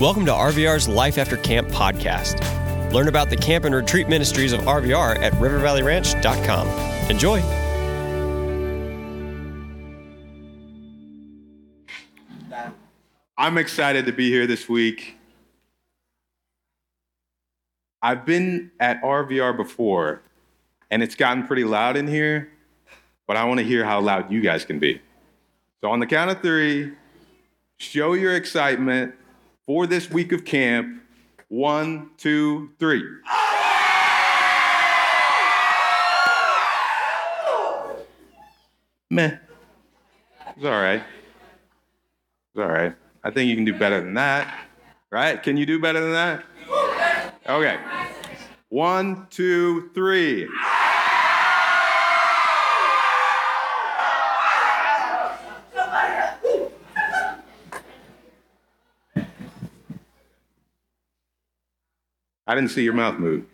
Welcome to RVR's Life After Camp podcast. Learn about the camp and retreat ministries of RVR at rivervalleyranch.com. Enjoy. I'm excited to be here this week. I've been at RVR before, and it's gotten pretty loud in here, but I want to hear how loud you guys can be. So, on the count of three, show your excitement for this week of camp. One, two, three. Meh. It's all right. It's all right. I think you can do better than that. Right? Can you do better than that? Okay. One, two, three. I didn't see your mouth move.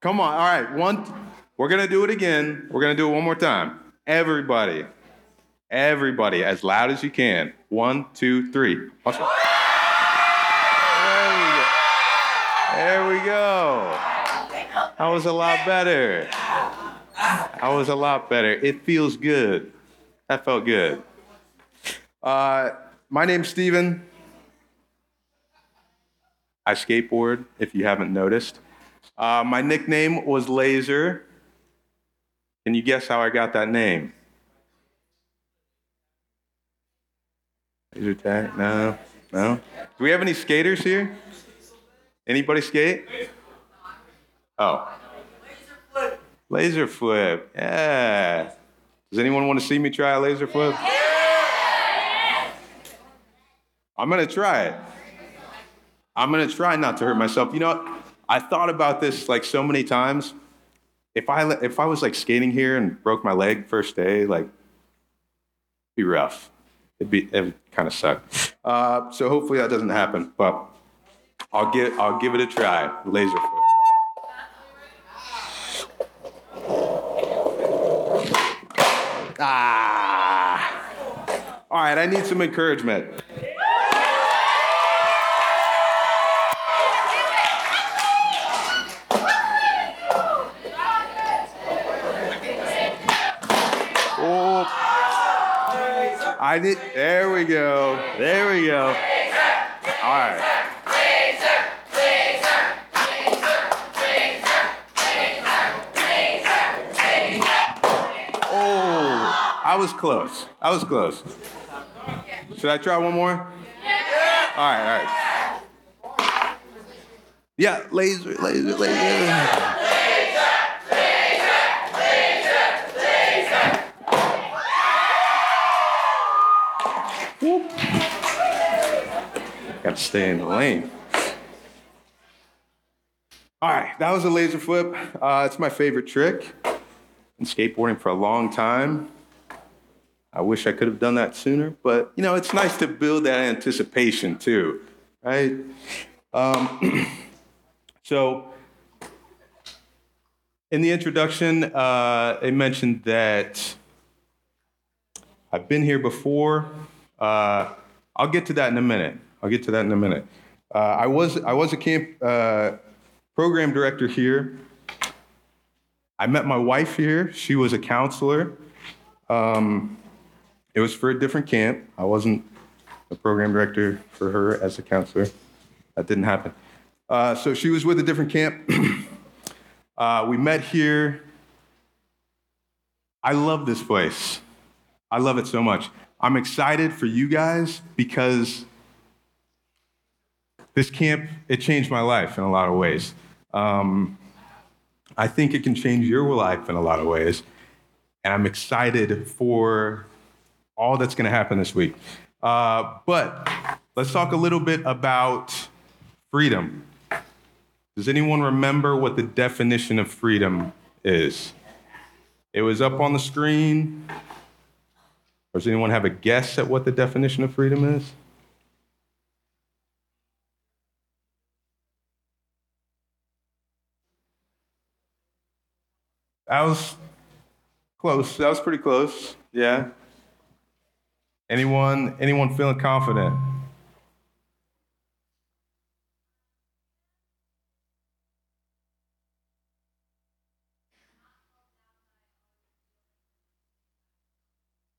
Come on. All right. One. We're going to do it again. We're going to do it one more time. Everybody. Everybody, as loud as you can. One, two, three. Awesome. There we go. There we go. That was a lot better. That was a lot better. It feels good. That felt good. Uh, my name's Stephen. I skateboard, if you haven't noticed. Uh, my nickname was Laser. Can you guess how I got that name? Laser tag? No, no. Do we have any skaters here? Anybody skate? Oh. Laser flip. Laser flip. Yeah. Does anyone want to see me try a laser flip? I'm gonna try it. I'm gonna try not to hurt myself. You know, what? I thought about this like so many times. If I if I was like skating here and broke my leg first day, like, be rough. It'd be it kind of suck. Uh, so hopefully that doesn't happen. But I'll give I'll give it a try. Laser flip. Ah. All right, I need some encouragement. Oh. I did. There we go. There we go. All right. Oh, I was close. I was close. Should I try one more? All right, all right. Yeah, laser, laser, laser. Whoop. Got to stay in the lane. All right, that was a laser flip. Uh, it's my favorite trick. Been skateboarding for a long time. I wish I could have done that sooner, but you know, it's nice to build that anticipation too, right? Um, so, in the introduction, uh, I mentioned that I've been here before. Uh, I'll get to that in a minute. I'll get to that in a minute. Uh, I was I was a camp uh, program director here. I met my wife here. She was a counselor. Um, it was for a different camp. I wasn't a program director for her as a counselor. That didn't happen. Uh, so she was with a different camp. uh, we met here. I love this place. I love it so much. I'm excited for you guys because this camp, it changed my life in a lot of ways. Um, I think it can change your life in a lot of ways. And I'm excited for all that's going to happen this week. Uh, but let's talk a little bit about freedom. Does anyone remember what the definition of freedom is? It was up on the screen. Does anyone have a guess at what the definition of freedom is? That was close. That was pretty close. Yeah. Anyone anyone feeling confident?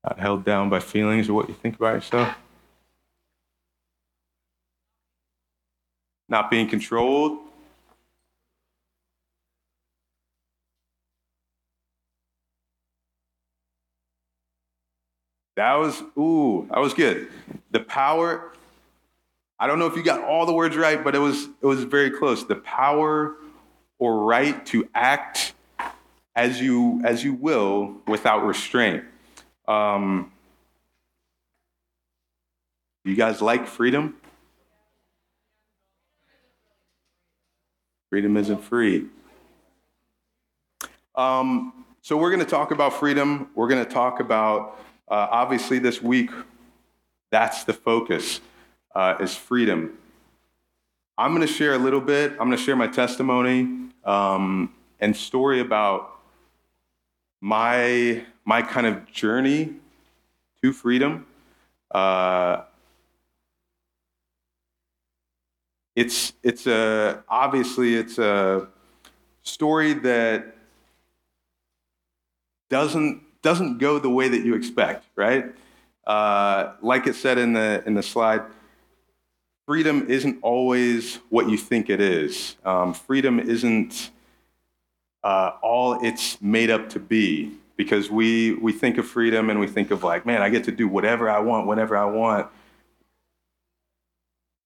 Not held down by feelings or what you think about yourself. Not being controlled. That was, ooh, that was good. The power, I don't know if you got all the words right, but it was it was very close. The power or right to act as you as you will without restraint. Um, you guys like freedom? Freedom isn't free. Um, so we're going to talk about freedom. We're going to talk about uh, obviously this week. That's the focus uh, is freedom. I'm going to share a little bit. I'm going to share my testimony um, and story about my my kind of journey to freedom. Uh, it's it's a obviously it's a story that doesn't doesn't go the way that you expect, right? Uh, like it said in the in the slide, freedom isn't always what you think it is. Um, freedom isn't uh, all it's made up to be because we we think of freedom and we think of like, man, I get to do whatever I want, whenever I want.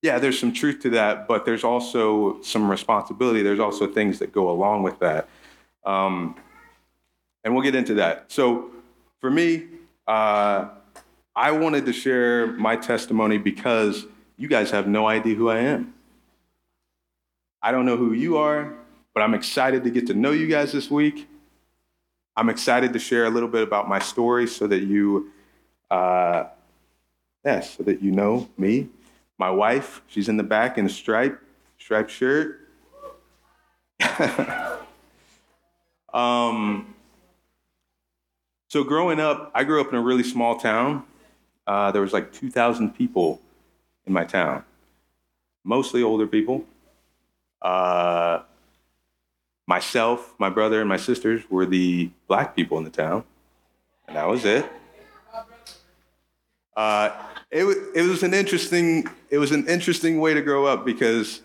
Yeah, there's some truth to that, but there's also some responsibility. There's also things that go along with that. Um, and we'll get into that. So for me, uh, I wanted to share my testimony because you guys have no idea who I am. I don't know who you are, but I'm excited to get to know you guys this week. I'm excited to share a little bit about my story so that you, uh, yeah, so that you know me. My wife, she's in the back in a stripe, striped shirt. um, so growing up, I grew up in a really small town. Uh, there was like 2,000 people in my town, mostly older people. Uh, myself, my brother, and my sisters were the black people in the town, and that was it. Uh, it, it was an interesting it was an interesting way to grow up because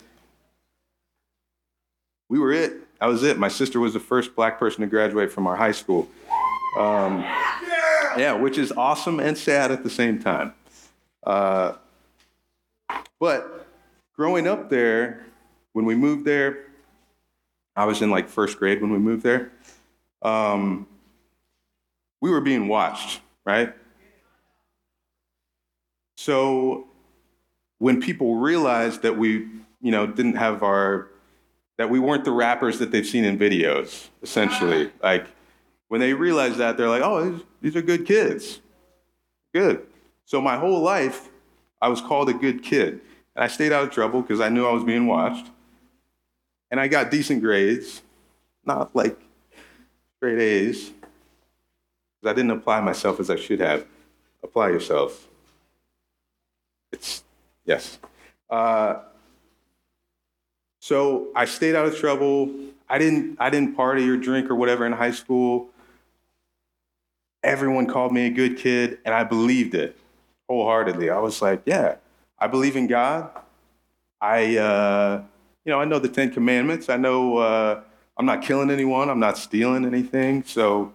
we were it. That was it. My sister was the first black person to graduate from our high school. Um, yeah, which is awesome and sad at the same time. Uh, but growing up there, when we moved there, I was in like first grade when we moved there. Um, we were being watched, right? So when people realized that we, you know, didn't have our, that we weren't the rappers that they've seen in videos, essentially, like when they realized that, they're like, oh, these, these are good kids. Good. So my whole life, I was called a good kid. And I stayed out of trouble because I knew I was being watched. And I got decent grades, not like straight A's, because I didn't apply myself as I should have. Apply yourself. It's, yes. Uh, so I stayed out of trouble. I didn't, I didn't party or drink or whatever in high school everyone called me a good kid, and I believed it wholeheartedly. I was like, yeah, I believe in God. I, uh, you know, I know the Ten Commandments. I know uh, I'm not killing anyone. I'm not stealing anything. So,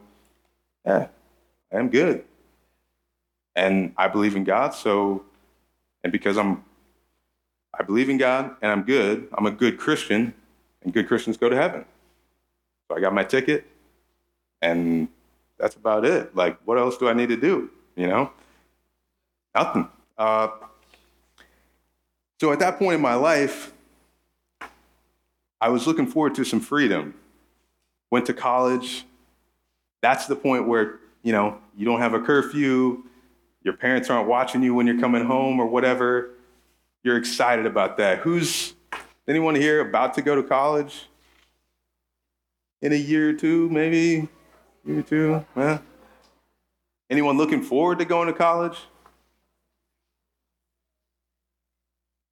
yeah, I am good. And I believe in God. So, and because I'm, I believe in God and I'm good, I'm a good Christian, and good Christians go to heaven. So I got my ticket, and that's about it. Like, what else do I need to do? You know, nothing. Uh, so at that point in my life, I was looking forward to some freedom. Went to college. That's the point where, you know, you don't have a curfew, your parents aren't watching you when you're coming home or whatever. You're excited about that. Who's anyone here about to go to college? In a year or two, maybe? You too? Yeah. Anyone looking forward to going to college?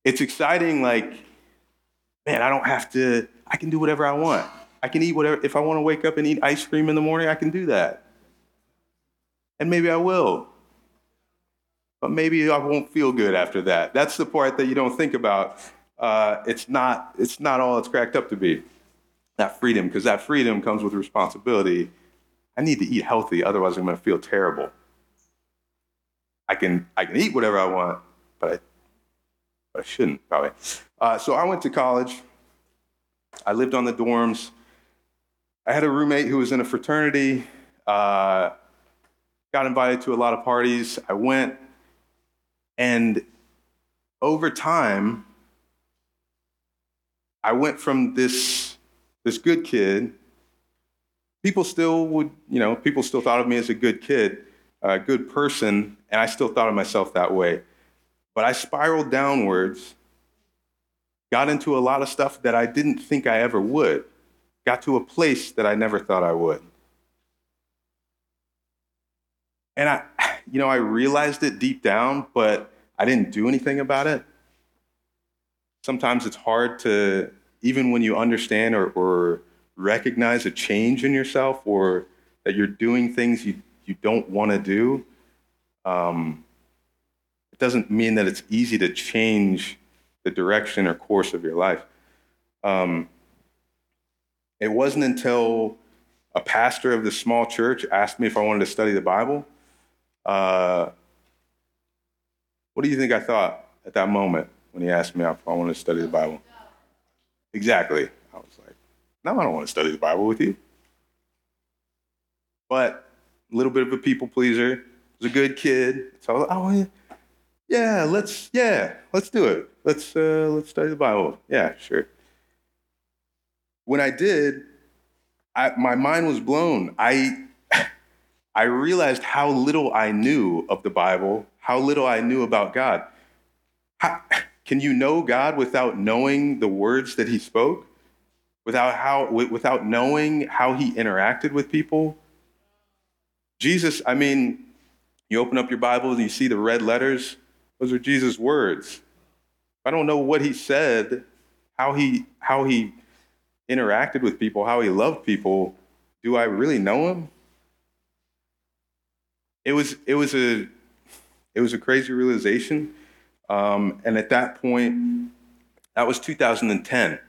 It's exciting, like, man, I don't have to, I can do whatever I want. I can eat whatever, if I want to wake up and eat ice cream in the morning, I can do that. And maybe I will. but maybe I won't feel good after that. That's the part that you don't think about. Uh, it's not it's not all it's cracked up to be. That freedom, because that freedom comes with responsibility. I need to eat healthy, otherwise I'm going to feel terrible. I can I can eat whatever I want, but I but I shouldn't probably. Uh, so I went to college. I lived on the dorms. I had a roommate who was in a fraternity. Uh, got invited to a lot of parties. I went, and over time, I went from this this good kid. People still would, you know, people still thought of me as a good kid, a good person, and I still thought of myself that way. But I spiraled downwards, got into a lot of stuff that I didn't think I ever would, got to a place that I never thought I would. And I, you know, I realized it deep down, but I didn't do anything about it. Sometimes it's hard to, even when you understand or, or recognize a change in yourself or that you're doing things you, you don't want to do, um, doesn't mean that it's easy to change the direction or course of your life. Um, it wasn't until a pastor of the small church asked me if I wanted to study the Bible uh, what do you think I thought at that moment when he asked me if I wanted to study the Bible? Exactly. I was like, no, I don't want to study the Bible with you. But a little bit of a people pleaser. Was a good kid. So I was like, oh yeah, let's yeah, let's do it. Let's uh, let's study the Bible. Yeah, sure. When I did, I, my mind was blown. I I realized how little I knew of the Bible, how little I knew about God. How, can you know God without knowing the words that he spoke? Without, how, without knowing how he interacted with people? Jesus, I mean, you open up your Bible and you see the red letters, those are Jesus' words. I don't know what he said, how he, how he interacted with people, how he loved people. Do I really know him? it was it was a it was a crazy realization. Um, and at that point, that was 2010.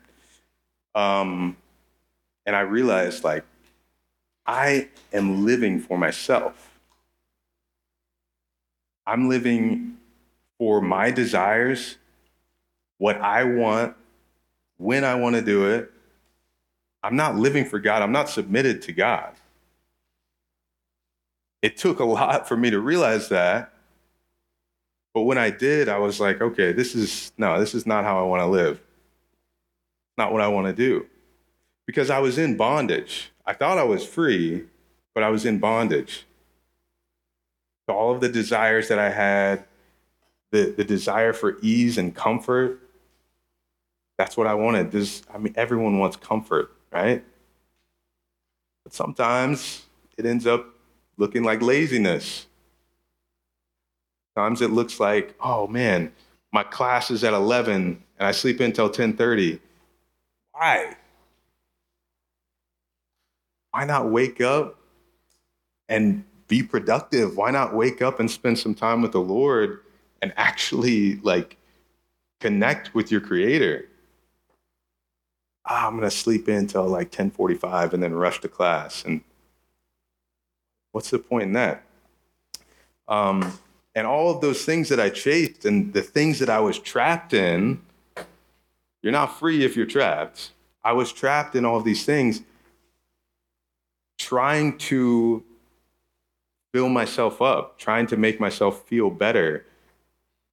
Um, and I realized like I am living for myself. I'm living for my desires, what I want, when I want to do it. I'm not living for God. I'm not submitted to God it took a lot for me to realize that. But when I did, I was like, okay, this is no, this is not how I want to live. Not what I want to do. Because I was in bondage. I thought I was free, but I was in bondage. to all of the desires that I had, the, the desire for ease and comfort, that's what I wanted. This, I mean, everyone wants comfort, right? But sometimes it ends up looking like laziness. Times it looks like, oh man, my class is at 11 and I sleep until 10:30. Why? Why not wake up and be productive? Why not wake up and spend some time with the Lord and actually like connect with your creator? Ah, I'm gonna sleep in until like 10:45 and then rush to class and What's the point in that? Um, and all of those things that I chased and the things that I was trapped in, you're not free if you're trapped. I was trapped in all of these things, trying to fill myself up, trying to make myself feel better.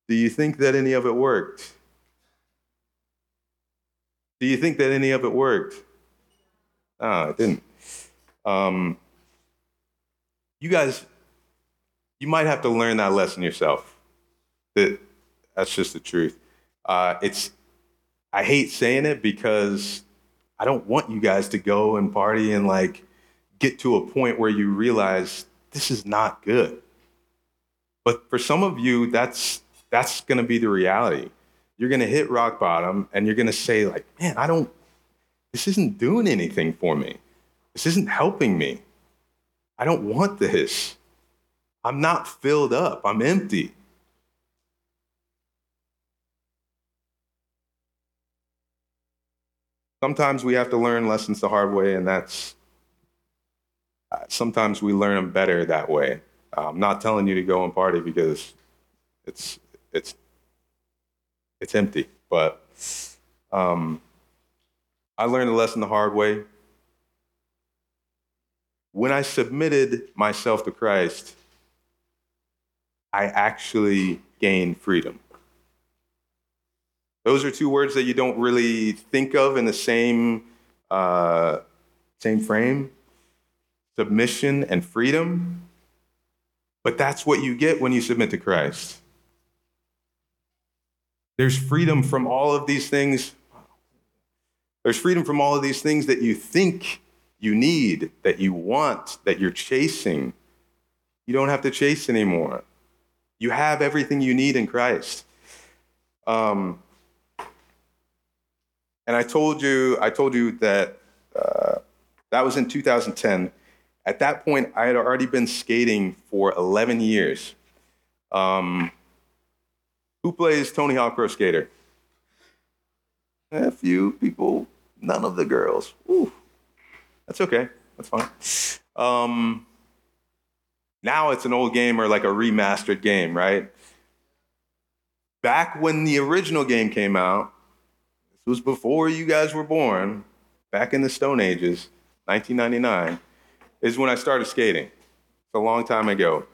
Do you think that any of it worked? Do you think that any of it worked? No, it didn't. Um, you guys, you might have to learn that lesson yourself. That that's just the truth. Uh, it's I hate saying it because I don't want you guys to go and party and like get to a point where you realize this is not good. But for some of you, that's that's going to be the reality. You're going to hit rock bottom and you're going to say, like, man, I don't, this isn't doing anything for me. This isn't helping me. I don't want this. I'm not filled up. I'm empty. Sometimes we have to learn lessons the hard way, and that's uh, sometimes we learn them better that way. I'm not telling you to go and party because it's it's it's empty, but um, I learned the lesson the hard way. When I submitted myself to Christ, I actually gained freedom. Those are two words that you don't really think of in the same, uh, same frame submission and freedom. But that's what you get when you submit to Christ. There's freedom from all of these things. There's freedom from all of these things that you think you need, that you want, that you're chasing. You don't have to chase anymore. You have everything you need in Christ. Um, and I told you, I told you that uh, that was in 2010. At that point, I had already been skating for 11 years. Um, who plays Tony Hawk Pro Skater? A few people, none of the girls. Ooh, that's okay. That's fine. Um, now it's an old game or like a remastered game, right? Back when the original game came out, this was before you guys were born, back in the Stone Ages, 1999, is when I started skating. It's a long time ago.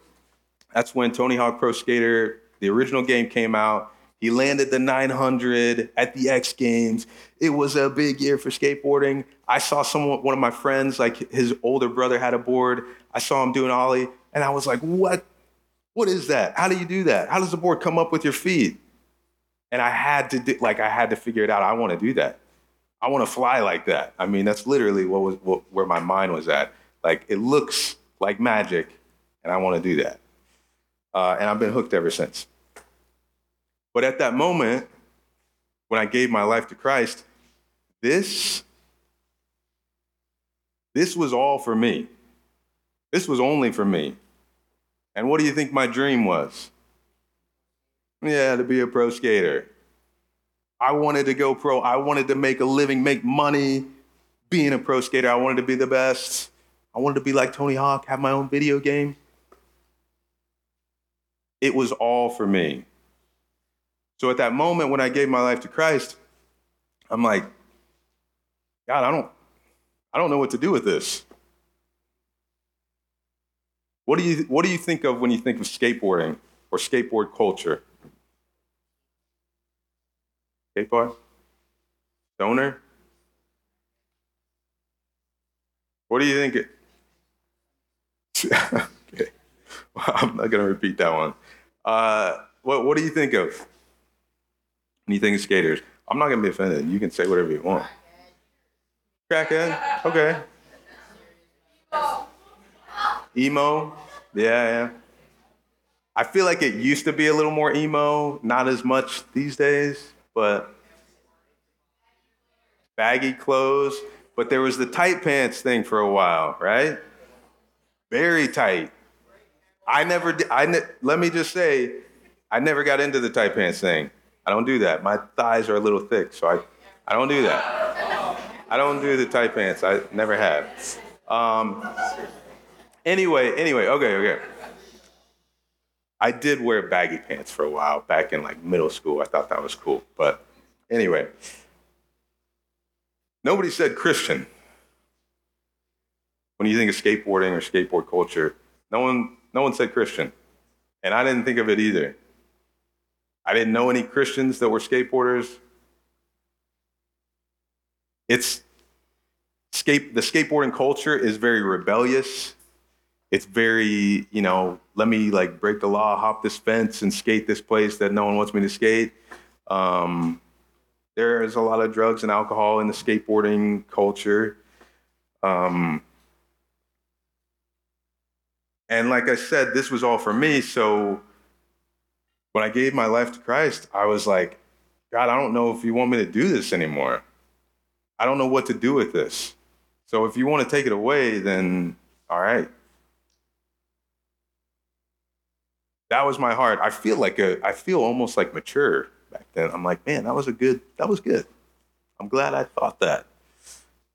That's when Tony Hawk Pro Skater, the original game came out. He landed the 900 at the X Games. It was a big year for skateboarding. I saw someone, one of my friends, like his older brother had a board. I saw him doing ollie, and I was like, "What? What is that? How do you do that? How does the board come up with your feet?" And I had to do, like I had to figure it out. I want to do that. I want to fly like that. I mean, that's literally what was what, where my mind was at. Like it looks like magic, and I want to do that. Uh, and I've been hooked ever since. But at that moment, when I gave my life to Christ, this this was all for me. This was only for me. And what do you think my dream was? Yeah, to be a pro skater. I wanted to go pro. I wanted to make a living, make money being a pro skater. I wanted to be the best. I wanted to be like Tony Hawk, have my own video game. It was all for me. So at that moment when I gave my life to Christ, I'm like, God, I don't I don't know what to do with this. What do you what do you think of when you think of skateboarding or skateboard culture? Skateboard? Stoner? What do you think? Okay. Well, I'm not going to repeat that one. Uh, what, what do you think of of skaters? I'm not to be offended. You can say whatever you want. Crackhead? Okay. Emo? Yeah, yeah. I feel like it used to be a little more emo, not as much these days, but baggy clothes. But there was the tight pants thing for a while, right? Very tight. I never, I ne- let me just say, I never got into the tight pants thing. I don't do that. My thighs are a little thick, so I, I don't do that. I don't do the tight pants. I never have. Um, anyway, anyway, okay, okay. I did wear baggy pants for a while back in like middle school. I thought that was cool. But anyway, nobody said Christian. When you think of skateboarding or skateboard culture, no one, no one said Christian. And I didn't think of it either. I didn't know any Christians that were skateboarders. It's skate, the skateboarding culture is very rebellious. It's very, you know, let me like break the law, hop this fence, and skate this place that no one wants me to skate. Um, there is a lot of drugs and alcohol in the skateboarding culture. Um, and like I said, this was all for me. So when I gave my life to Christ, I was like, God, I don't know if you want me to do this anymore. I don't know what to do with this. So if you want to take it away, then all right. That was my heart. I feel like a, I feel almost like mature back then. I'm like, man, that was a good, that was good. I'm glad I thought that.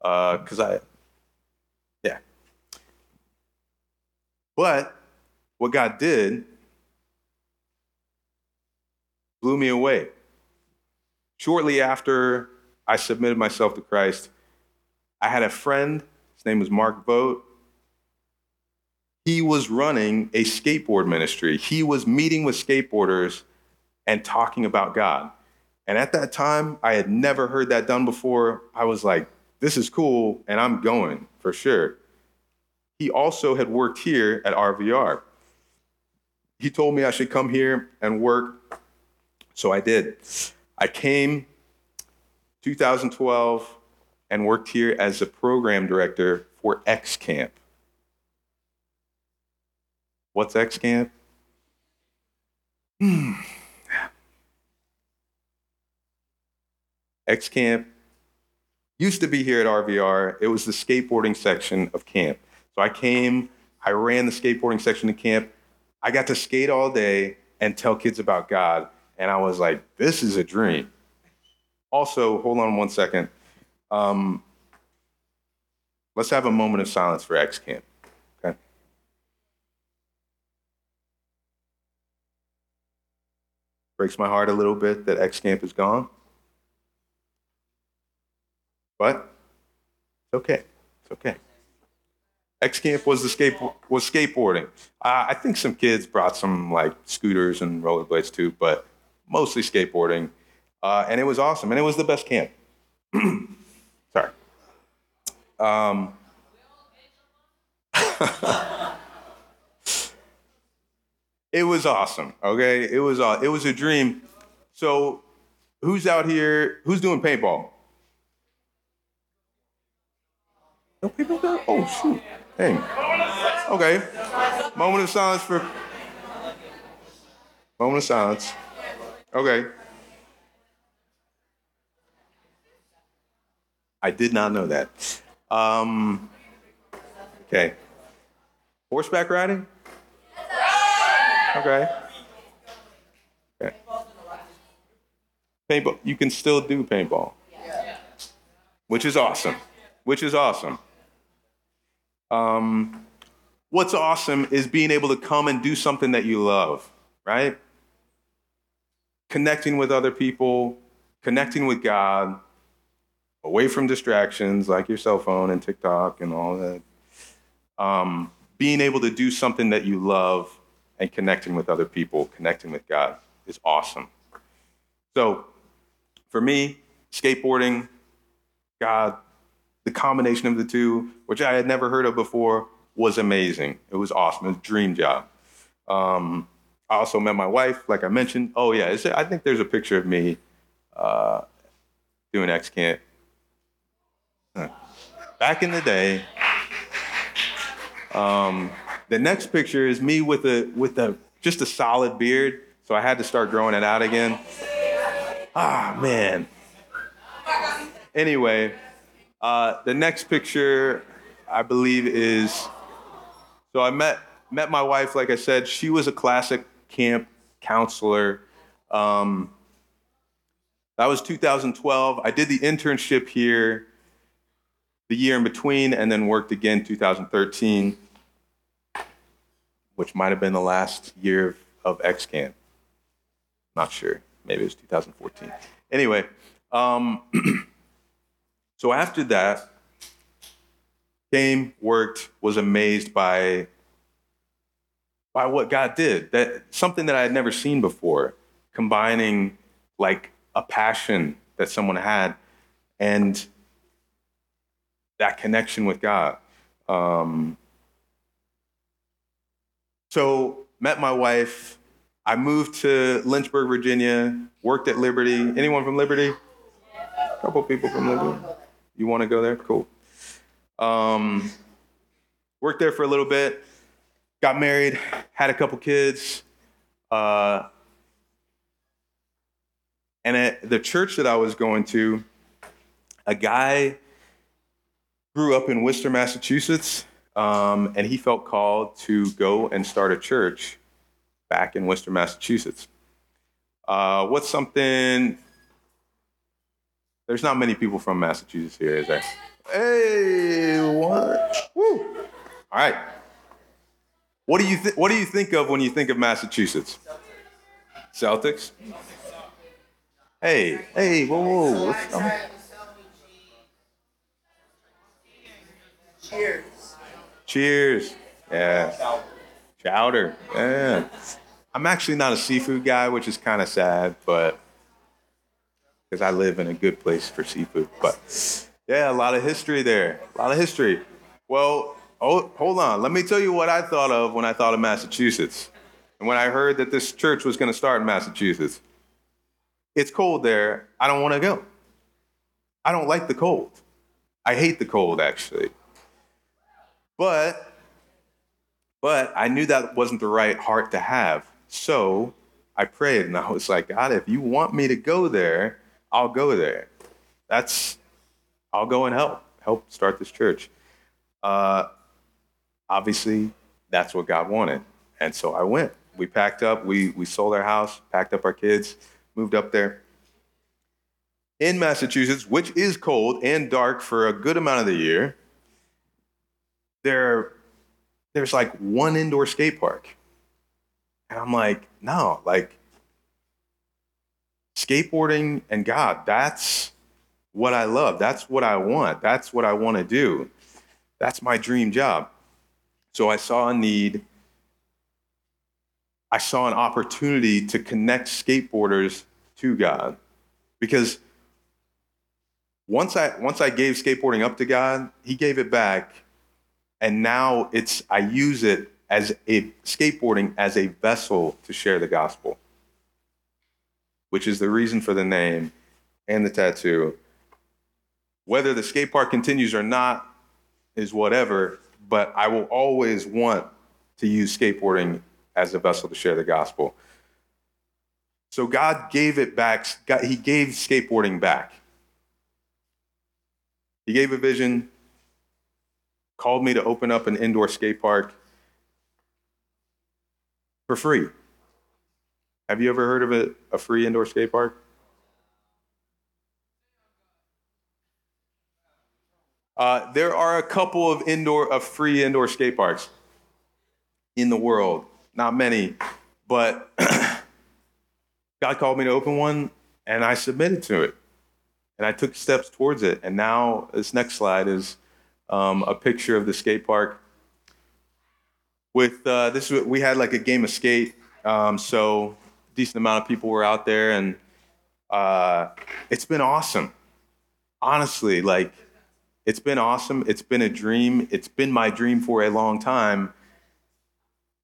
Uh, because I, yeah. But what God did blew me away. Shortly after I submitted myself to Christ, I had a friend. His name was Mark Vogt. He was running a skateboard ministry. He was meeting with skateboarders and talking about God. And at that time, I had never heard that done before. I was like, this is cool, and I'm going for sure. He also had worked here at RVR. He told me I should come here and work, so I did. I came 2012 and worked here as a program director for X Camp. What's X Camp? Hmm. X Camp used to be here at RVR. It was the skateboarding section of camp. So I came, I ran the skateboarding section of camp. I got to skate all day and tell kids about God. And I was like, this is a dream. Also, hold on one second. Um, let's have a moment of silence for X Camp. Okay. Breaks my heart a little bit that X Camp is gone. But it's okay. It's okay. X Camp was the skate was skateboarding. Uh, I think some kids brought some like scooters and rollerblades too, but mostly skateboarding. Uh, and it was awesome, and it was the best camp. Sorry. Um, it was awesome. Okay, it was uh, it was a dream. So, who's out here? Who's doing paintball? No people there? Oh shoot! Hey. Okay. Moment of silence for. Moment of silence. Okay. I did not know that. Um, okay. Horseback riding? Okay. Okay. Paintball. You can still do paintball. Which is awesome. Which is awesome. Um, what's awesome is being able to come and do something that you love, right? Connecting with other people, connecting with God, away from distractions like your cell phone and TikTok and all that. Um, being able to do something that you love and connecting with other people, connecting with God is awesome. So for me, skateboarding, God, the combination of the two, which I had never heard of before, was amazing. It was awesome. It was a dream job. Um, I also met my wife, like I mentioned. Oh yeah, I think there's a picture of me uh, doing X Camp back in the day. Um, the next picture is me with a with a just a solid beard, so I had to start growing it out again. Ah man. Anyway, uh, the next picture I believe is so I met met my wife. Like I said, she was a classic camp counselor. Um, that was 2012. I did the internship here the year in between and then worked again 2013, which might have been the last year of X camp. Not sure. Maybe it was 2014. Anyway, um, so after that, came, worked, was amazed by by what God did. That something that I had never seen before, combining like a passion that someone had and that connection with God. Um, so met my wife. I moved to Lynchburg, Virginia. Worked at Liberty. Anyone from Liberty? A couple people from Liberty. You want to go there? Cool. Um, worked there for a little bit. Got married. Had a couple kids. Uh, and at the church that I was going to, a guy grew up in Worcester, Massachusetts, um, and he felt called to go and start a church back in Worcester, Massachusetts. Uh, what's something? There's not many people from Massachusetts here, is there? Hey, what? Woo. All right. What do you th- What do you think of when you think of Massachusetts? Celtics. Hey, hey, whoa, whoa. What's, um, Cheers. cheers. Yeah. Chowder. Yeah. I'm actually not a seafood guy, which is kind of sad, but because I live in a good place for seafood. But yeah, a lot of history there. A lot of history. Well, oh, hold on. Let me tell you what I thought of when I thought of Massachusetts. And when I heard that this church was going to start in Massachusetts. It's cold there. I don't want to go. I don't like the cold. I hate the cold, actually. But, but I knew that wasn't the right heart to have. So I prayed and I was like, God, if you want me to go there, I'll go there. That's, I'll go and help, help start this church. Uh, obviously, that's what God wanted. And so I went. We packed up, we, we sold our house, packed up our kids, moved up there. In Massachusetts, which is cold and dark for a good amount of the year, there, there's like one indoor skate park. And I'm like, no, like skateboarding and God, that's what I love. That's what I want. That's what I want to do. That's my dream job. So I saw a need. I saw an opportunity to connect skateboarders to God. Because once I once I gave skateboarding up to God, he gave it back. And now it's I use it as a skateboarding as a vessel to share the gospel which is the reason for the name and the tattoo. Whether the skate park continues or not is whatever, but I will always want to use skateboarding as a vessel to share the gospel. So God gave it back, God, He gave skateboarding back. He gave a vision, called me to open up an indoor skate park for free. Have you ever heard of a, a free indoor skate park? Uh, there are a couple of indoor of free indoor skate parks in the world. Not many, but God called me to open one, and I submitted to it, and I took steps towards it. And now this next slide is um, a picture of the skate park. With uh, this, we had like a game of skate, um, so decent amount of people were out there, and uh, it's been awesome. Honestly, like it's been awesome. It's been a dream. It's been my dream for a long time.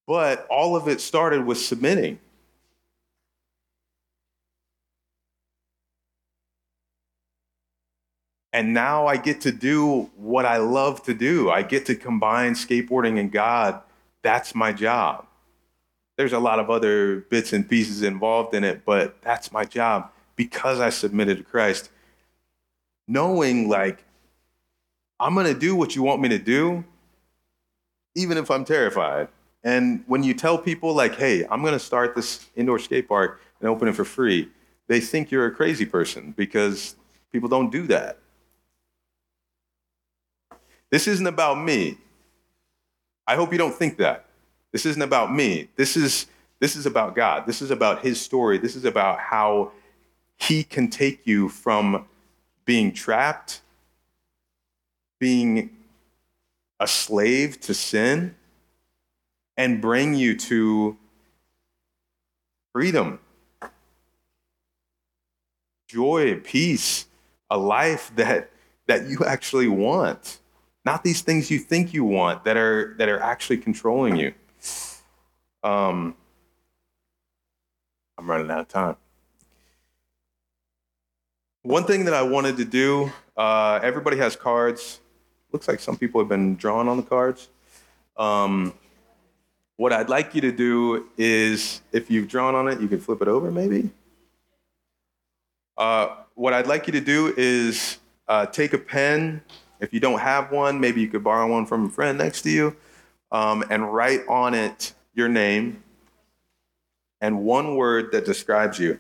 But all of it started with submitting. And now I get to do what I love to do. I get to combine skateboarding and God. That's my job. There's a lot of other bits and pieces involved in it, but that's my job because I submitted to Christ. Knowing, like, I'm going to do what you want me to do, even if I'm terrified. And when you tell people, like, hey, I'm going to start this indoor skate park and open it for free, they think you're a crazy person because people don't do that. This isn't about me. I hope you don't think that. This isn't about me. This is this is about God. This is about his story. This is about how he can take you from being trapped, being a slave to sin, and bring you to freedom, joy, peace, a life that, that you actually want. Not these things you think you want that are, that are actually controlling you. Um, I'm running out of time. One thing that I wanted to do, uh, everybody has cards. Looks like some people have been drawing on the cards. Um, what I'd like you to do is, if you've drawn on it, you can flip it over maybe. Uh, what I'd like you to do is uh, take a pen. If you don't have one, maybe you could borrow one from a friend next to you um, and write on it your name and one word that describes you.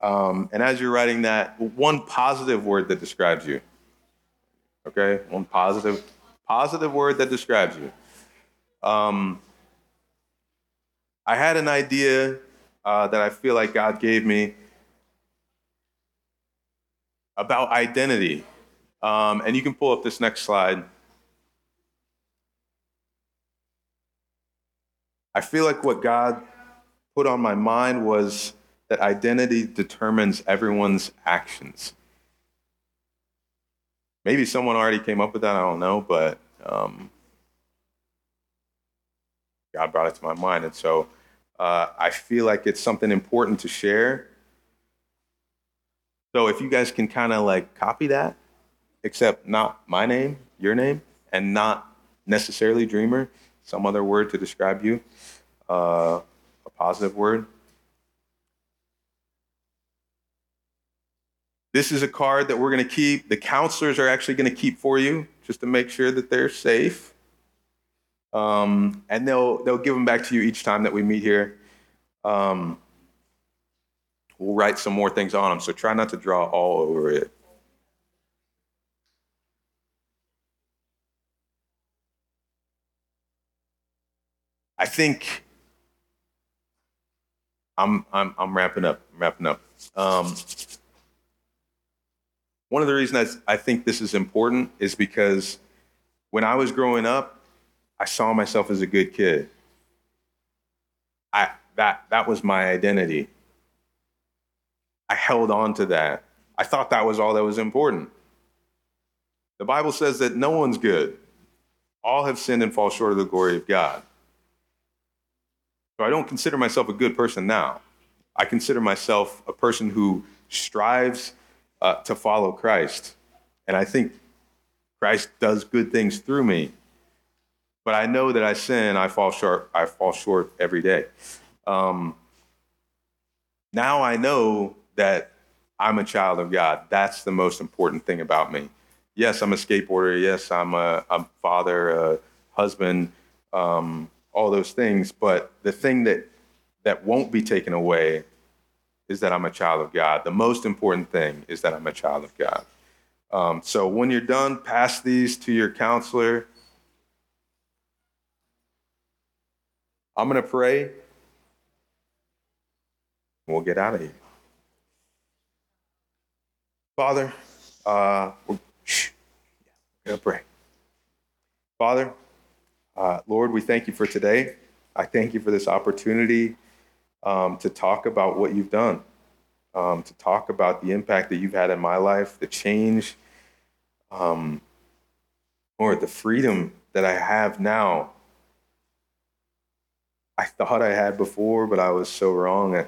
Um, and as you're writing that, one positive word that describes you. Okay, one positive, positive word that describes you. Um, I had an idea uh, that I feel like God gave me about identity. Um, and you can pull up this next slide. I feel like what God put on my mind was that identity determines everyone's actions. Maybe someone already came up with that, I don't know, but um, God brought it to my mind. And so uh, I feel like it's something important to share. So if you guys can kind of like copy that, except not my name, your name, and not necessarily dreamer, some other word to describe you, uh, a positive word. This is a card that we're going to keep. The counselors are actually going to keep for you just to make sure that they're safe. Um, and they'll they'll give them back to you each time that we meet here. Um, we'll write some more things on them, so try not to draw all over it. I think I'm I'm I'm wrapping up. I'm wrapping up. Um, one of the reasons I think this is important is because when I was growing up, I saw myself as a good kid. I that that was my identity. I held on to that. I thought that was all that was important. The Bible says that no one's good. All have sinned and fall short of the glory of God. So I don't consider myself a good person now. I consider myself a person who strives uh, to follow Christ. And I think Christ does good things through me. But I know that I sin, I fall short, I fall short every day. Um, now I know that I'm a child of God. That's the most important thing about me. Yes, I'm a skateboarder. Yes, I'm a, father, a husband, um, all those things. But the thing that that won't be taken away is that I'm a child of God. The most important thing is that I'm a child of God. Um, so when you're done, pass these to your counselor. I'm going to pray. We'll get out of here. Father, uh, we're, going to pray. Father, uh, Lord, we thank you for today. I thank you for this opportunity um, to talk about what you've done, um, to talk about the impact that you've had in my life, the change, um, or the freedom that I have now. I thought I had before, but I was so wrong. I,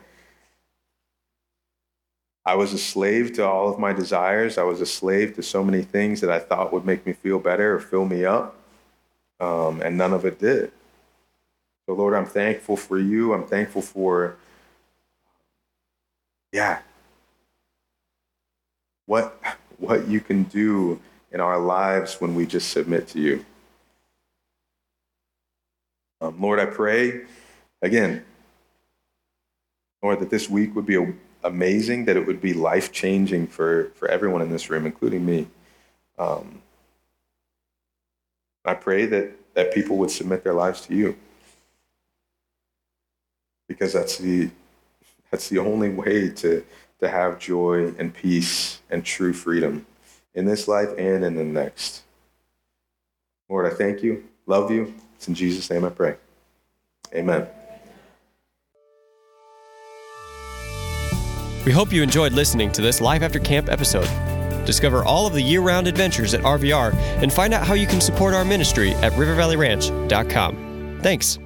I was a slave to all of my desires. I was a slave to so many things that I thought would make me feel better or fill me up, um, and none of it did. So, Lord, I'm thankful for you. I'm thankful for, yeah, what, what you can do in our lives when we just submit to you. Um, Lord, I pray again, Lord, that this week would be amazing, that it would be life changing for, for everyone in this room, including me. Um, I pray that, that people would submit their lives to you because that's the that's the only way to to have joy and peace and true freedom in this life and in the next. Lord, I thank you, love you. It's in Jesus' name I pray. Amen. We hope you enjoyed listening to this Life After Camp episode. Discover all of the year round adventures at RVR and find out how you can support our ministry at rivervalleyranch.com. Thanks.